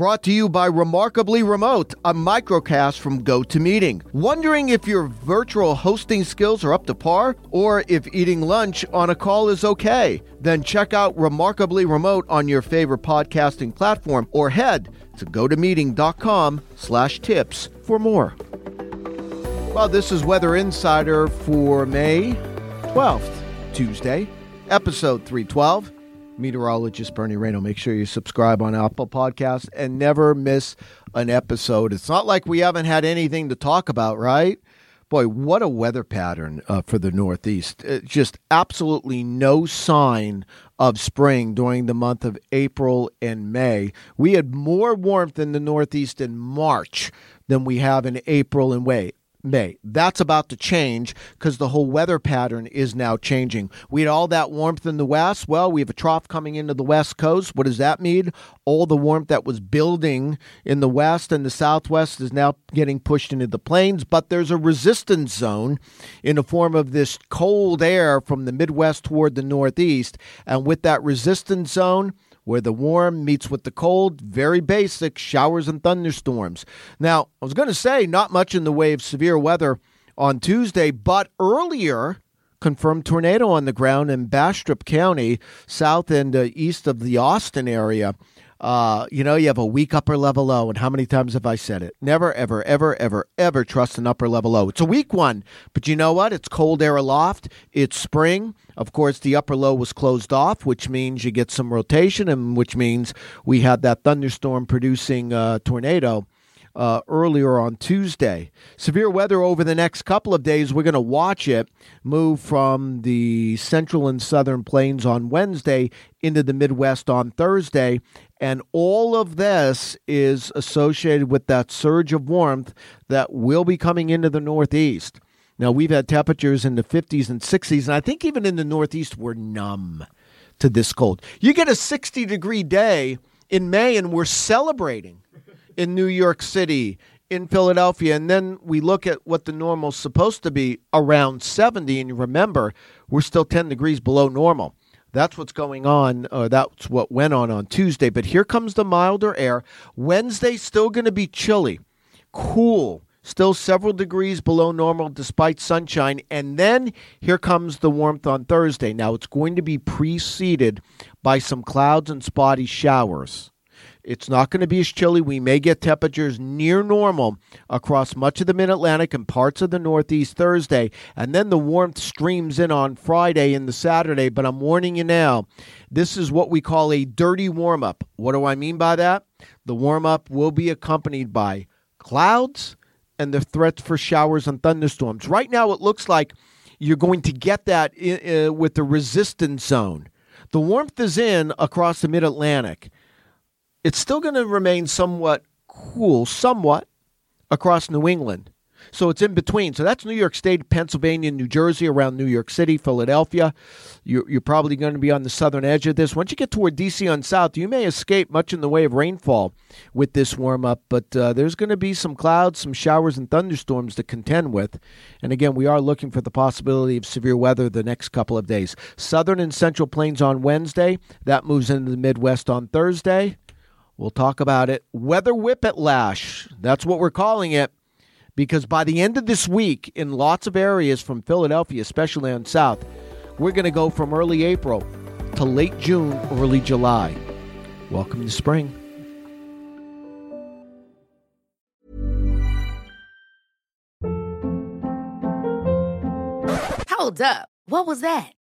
Brought to you by Remarkably Remote, a microcast from GoToMeeting. Wondering if your virtual hosting skills are up to par or if eating lunch on a call is okay? Then check out Remarkably Remote on your favorite podcasting platform or head to gotomeeting.com slash tips for more. Well, this is Weather Insider for May 12th, Tuesday, episode 312 meteorologist Bernie Rayno. Make sure you subscribe on Apple Podcasts and never miss an episode. It's not like we haven't had anything to talk about, right? Boy, what a weather pattern uh, for the Northeast. Uh, just absolutely no sign of spring during the month of April and May. We had more warmth in the Northeast in March than we have in April and May. May. That's about to change because the whole weather pattern is now changing. We had all that warmth in the west. Well, we have a trough coming into the west coast. What does that mean? All the warmth that was building in the west and the southwest is now getting pushed into the plains, but there's a resistance zone in the form of this cold air from the midwest toward the northeast. And with that resistance zone, where the warm meets with the cold, very basic showers and thunderstorms. Now, I was going to say not much in the way of severe weather on Tuesday, but earlier, confirmed tornado on the ground in Bastrop County, south and uh, east of the Austin area. Uh, you know, you have a weak upper level low, and how many times have I said it? Never, ever, ever, ever, ever trust an upper level low. It's a weak one, but you know what? It's cold air aloft. It's spring. Of course, the upper low was closed off, which means you get some rotation, and which means we had that thunderstorm producing uh, tornado uh, earlier on Tuesday. Severe weather over the next couple of days. We're going to watch it move from the central and southern plains on Wednesday into the Midwest on Thursday. And all of this is associated with that surge of warmth that will be coming into the Northeast. Now, we've had temperatures in the 50s and 60s, and I think even in the Northeast, we're numb to this cold. You get a 60 degree day in May, and we're celebrating in New York City, in Philadelphia, and then we look at what the normal's supposed to be around 70, and remember we're still 10 degrees below normal. That's what's going on. Uh, that's what went on on Tuesday. But here comes the milder air. Wednesday still going to be chilly, cool, still several degrees below normal despite sunshine. And then here comes the warmth on Thursday. Now it's going to be preceded by some clouds and spotty showers. It's not going to be as chilly. We may get temperatures near normal across much of the mid Atlantic and parts of the Northeast Thursday. And then the warmth streams in on Friday and the Saturday. But I'm warning you now, this is what we call a dirty warm up. What do I mean by that? The warm up will be accompanied by clouds and the threats for showers and thunderstorms. Right now, it looks like you're going to get that uh, with the resistance zone. The warmth is in across the mid Atlantic it's still going to remain somewhat cool, somewhat across New England. So it's in between. So that's New York State, Pennsylvania, New Jersey, around New York City, Philadelphia. You're, you're, probably going to be on the southern edge of this. Once you get toward D.C. on south, you may escape much in the way of rainfall with this warm up, but uh, there's going to be some clouds, some showers, and thunderstorms to contend with. And again, we are looking for the possibility of severe weather the next couple of days. Southern and central plains on Wednesday. That moves into the Midwest on Thursday. We'll talk about it. Weather whiplash. That's what we're calling it. Because by the end of this week, in lots of areas from Philadelphia, especially on South, we're going to go from early April to late June, early July. Welcome to spring. Hold up. What was that?